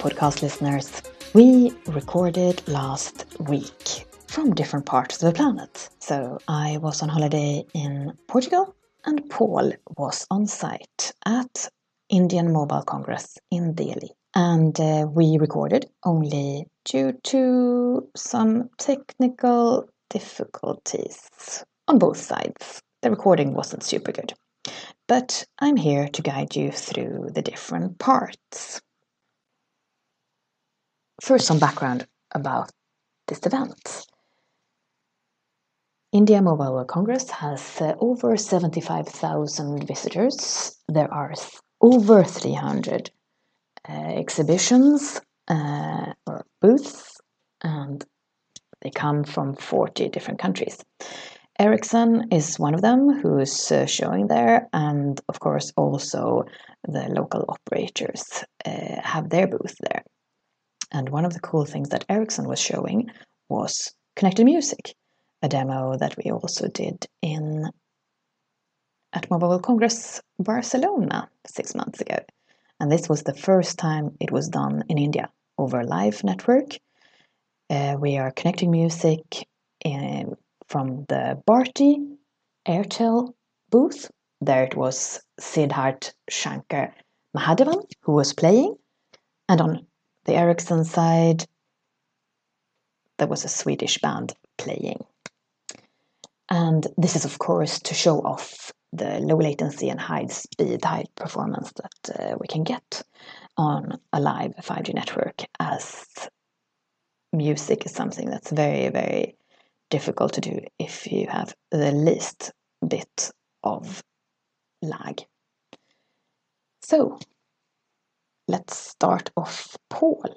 Podcast listeners. We recorded last week from different parts of the planet. So I was on holiday in Portugal and Paul was on site at Indian Mobile Congress in Delhi. And uh, we recorded only due to some technical difficulties on both sides. The recording wasn't super good. But I'm here to guide you through the different parts. First, some background about this event. India Mobile World Congress has uh, over 75,000 visitors. There are over 300 uh, exhibitions uh, or booths, and they come from 40 different countries. Ericsson is one of them who's uh, showing there, and of course, also the local operators uh, have their booth there. And one of the cool things that Ericsson was showing was connected music a demo that we also did in at Mobile World Congress Barcelona six months ago. And this was the first time it was done in India over live network. Uh, we are connecting music in, uh, from the Bharti Airtel booth. There it was Siddharth Shankar Mahadevan who was playing. And on the Ericsson side, there was a Swedish band playing. And this is, of course, to show off the low latency and high speed, high performance that uh, we can get on a live 5G network, as music is something that's very, very difficult to do if you have the least bit of lag. So let's start off, Paul.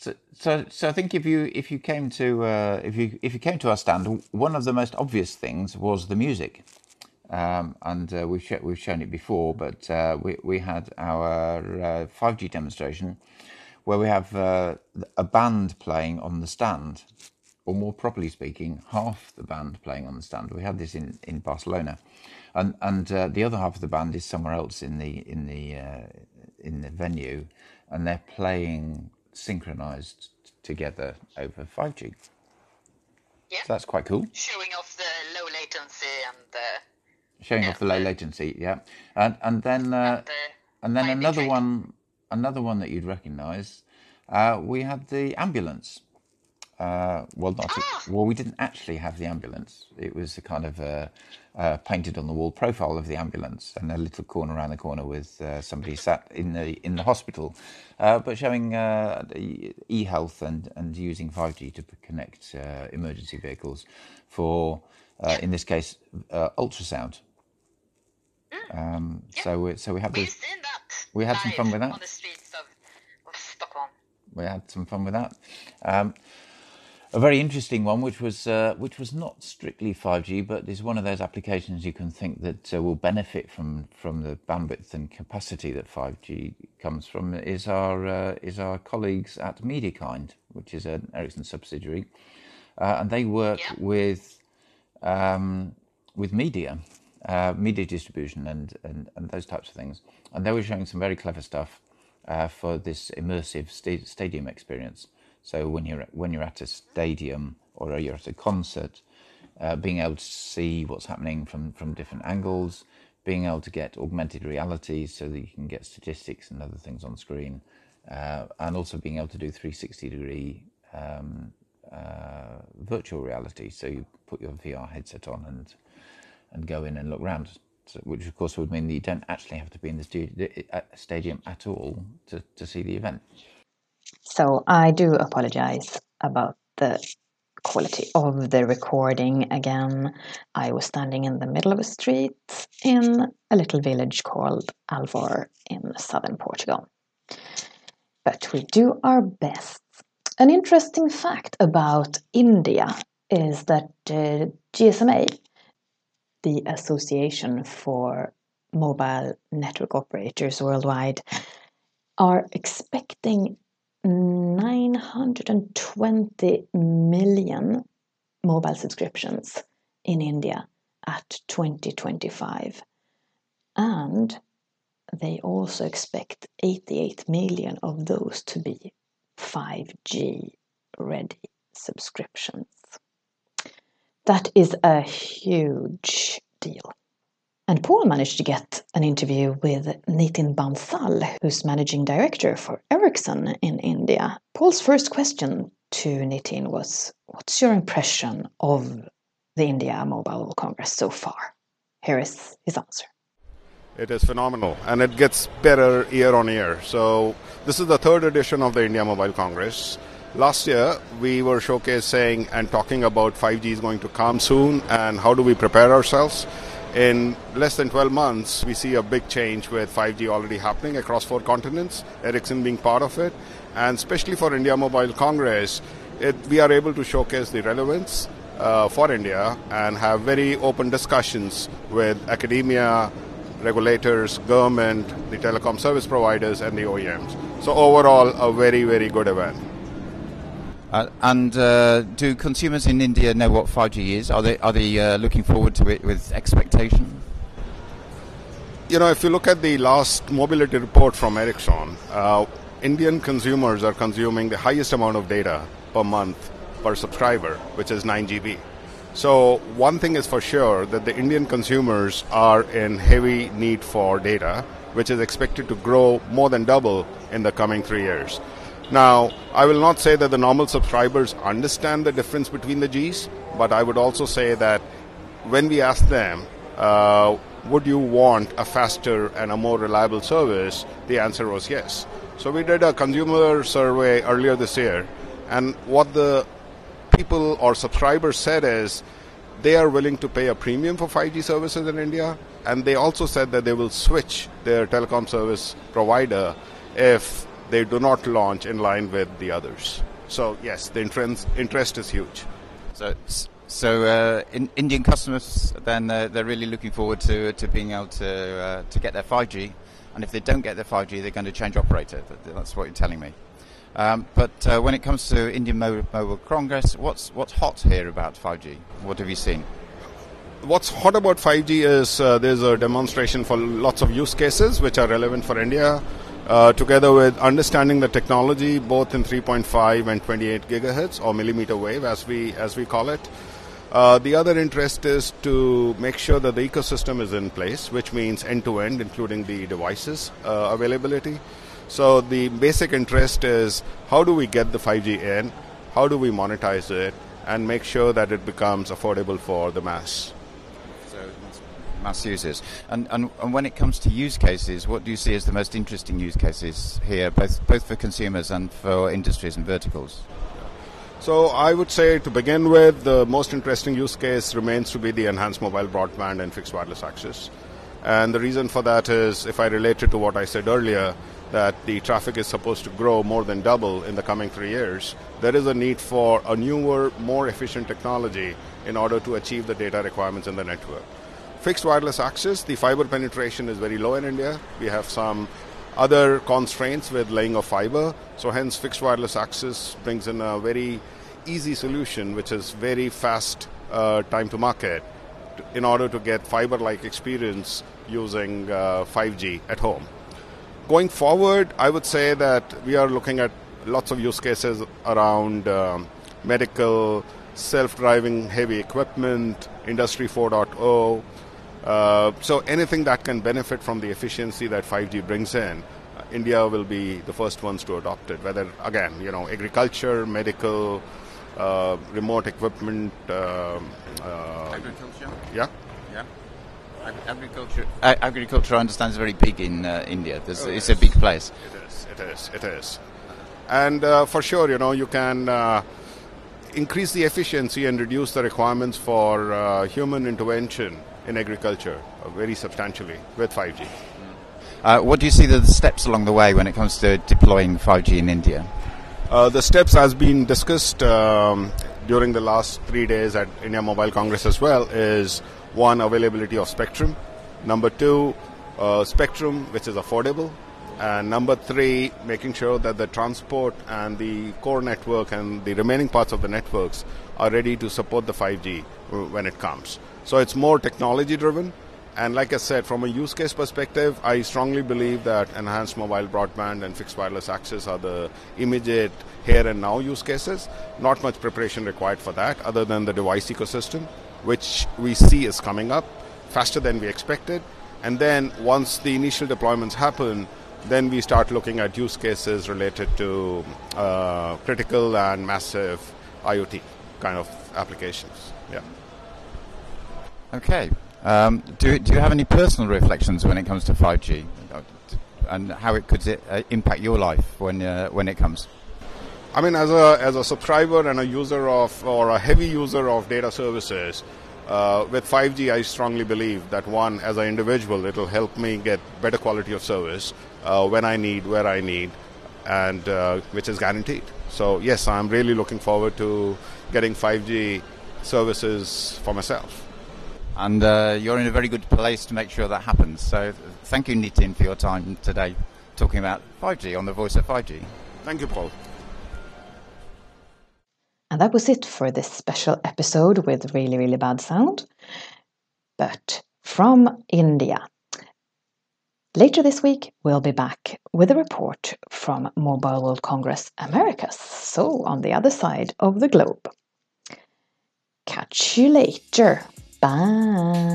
So, so, so I think if you if you came to uh, if you if you came to our stand, one of the most obvious things was the music, um, and uh, we've sh- we've shown it before. But uh, we we had our uh, five G demonstration, where we have uh, a band playing on the stand, or more properly speaking, half the band playing on the stand. We had this in, in Barcelona, and and uh, the other half of the band is somewhere else in the in the in the venue, and they're playing synchronized together over 5G. Yeah. So that's quite cool. Showing off the low latency and the showing yeah, off the low latency, yeah. And and then uh, and, the and then another one another one that you'd recognize uh, we had the ambulance. Uh, well, not ah! well. We didn't actually have the ambulance. It was a kind of a, a painted on the wall profile of the ambulance, and a little corner around the corner with uh, somebody sat in the in the hospital, uh, but showing uh, e-health and and using 5G to connect uh, emergency vehicles for, uh, in this case, ultrasound. Mm. Um, So we so we had this, we had some fun with that. On the streets of, of Stockholm. We had some fun with that. Um, a very interesting one, which was uh, which was not strictly 5G, but is one of those applications you can think that uh, will benefit from from the bandwidth and capacity that 5G comes from. Is our uh, is our colleagues at MediaKind, which is an Ericsson subsidiary, uh, and they work yeah. with um, with media, uh, media distribution, and, and and those types of things. And they were showing some very clever stuff uh, for this immersive sta- stadium experience. So when you're when you're at a stadium or you're at a concert, uh, being able to see what's happening from from different angles, being able to get augmented reality so that you can get statistics and other things on screen, uh, and also being able to do 360 degree um, uh, virtual reality. So you put your VR headset on and and go in and look around. So, which of course would mean that you don't actually have to be in the stadium at all to, to see the event. So I do apologize about the quality of the recording again. I was standing in the middle of a street in a little village called Alvor in southern Portugal. But we do our best. An interesting fact about India is that uh, GSMA, the Association for Mobile Network Operators Worldwide, are expecting 920 million mobile subscriptions in India at 2025 and they also expect 88 million of those to be 5G ready subscriptions. That is a huge deal. And Paul managed to get an interview with Nitin Bansal, who's managing director for Ericsson in India. Paul's first question to Nitin was What's your impression of the India Mobile Congress so far? Here is his answer. It is phenomenal and it gets better year on year. So, this is the third edition of the India Mobile Congress. Last year, we were showcasing and talking about 5G is going to come soon and how do we prepare ourselves. In less than 12 months, we see a big change with 5G already happening across four continents, Ericsson being part of it. And especially for India Mobile Congress, it, we are able to showcase the relevance uh, for India and have very open discussions with academia, regulators, government, the telecom service providers, and the OEMs. So, overall, a very, very good event. Uh, and uh, do consumers in India know what 5G is? Are they are they uh, looking forward to it with expectation? You know, if you look at the last mobility report from Ericsson, uh, Indian consumers are consuming the highest amount of data per month per subscriber, which is 9 GB. So one thing is for sure that the Indian consumers are in heavy need for data, which is expected to grow more than double in the coming three years. Now, I will not say that the normal subscribers understand the difference between the Gs, but I would also say that when we ask them, uh, would you want a faster and a more reliable service, the answer was yes. So we did a consumer survey earlier this year, and what the people or subscribers said is they are willing to pay a premium for 5G services in India, and they also said that they will switch their telecom service provider if they do not launch in line with the others. So yes, the interest, interest is huge. So, so uh, in Indian customers then uh, they're really looking forward to to being able to uh, to get their 5G, and if they don't get their 5G, they're going to change operator. That's what you're telling me. Um, but uh, when it comes to Indian Mobile Congress, what's what's hot here about 5G? What have you seen? What's hot about 5G is uh, there's a demonstration for lots of use cases which are relevant for India, uh, together with understanding the technology both in 3.5 and 28 gigahertz or millimeter wave, as we as we call it. Uh, the other interest is to make sure that the ecosystem is in place, which means end to end, including the devices uh, availability. So the basic interest is how do we get the 5G in, how do we monetize it, and make sure that it becomes affordable for the mass. So mass users. And, and, and when it comes to use cases, what do you see as the most interesting use cases here, both, both for consumers and for industries and verticals? So I would say to begin with, the most interesting use case remains to be the enhanced mobile broadband and fixed wireless access. And the reason for that is, if I relate it to what I said earlier, that the traffic is supposed to grow more than double in the coming three years, there is a need for a newer, more efficient technology in order to achieve the data requirements in the network. Fixed wireless access, the fiber penetration is very low in India. We have some other constraints with laying of fiber, so hence fixed wireless access brings in a very easy solution, which is very fast uh, time to market in order to get fiber like experience using uh, 5G at home. Going forward, I would say that we are looking at lots of use cases around um, medical, self driving heavy equipment, Industry 4.0. Uh, so anything that can benefit from the efficiency that 5G brings in, uh, India will be the first ones to adopt it. Whether again, you know, agriculture, medical, uh, remote equipment, um, uh, agriculture. Yeah. Yeah. Agriculture, agriculture, I understand, is very big in uh, India. Oh, it's yes. a big place. It is. It is. It is. And uh, for sure, you know, you can uh, increase the efficiency and reduce the requirements for uh, human intervention in agriculture uh, very substantially with 5G. Uh, what do you see the steps along the way when it comes to deploying 5G in India? the steps has been discussed um, during the last three days at India Mobile Congress as well is one, availability of spectrum. Number two, uh, spectrum which is affordable. And number three, making sure that the transport and the core network and the remaining parts of the networks are ready to support the 5G uh, when it comes. So it's more technology driven. And like I said, from a use case perspective, I strongly believe that enhanced mobile broadband and fixed wireless access are the immediate here and now use cases. Not much preparation required for that, other than the device ecosystem, which we see is coming up faster than we expected. And then once the initial deployments happen, then we start looking at use cases related to uh, critical and massive IoT kind of applications. Yeah. Okay. Um, do, do you have any personal reflections when it comes to 5G and how it could uh, impact your life when, uh, when it comes? I mean, as a, as a subscriber and a user of, or a heavy user of data services, uh, with 5G, I strongly believe that one, as an individual, it will help me get better quality of service uh, when I need, where I need, and uh, which is guaranteed. So yes, I'm really looking forward to getting 5G services for myself. And uh, you're in a very good place to make sure that happens. So thank you, Nitin, for your time today talking about 5G on the Voice of 5G. Thank you, Paul. And that was it for this special episode with really, really bad sound. But from India. Later this week, we'll be back with a report from Mobile World Congress Americas, so on the other side of the globe. Catch you later. Bye.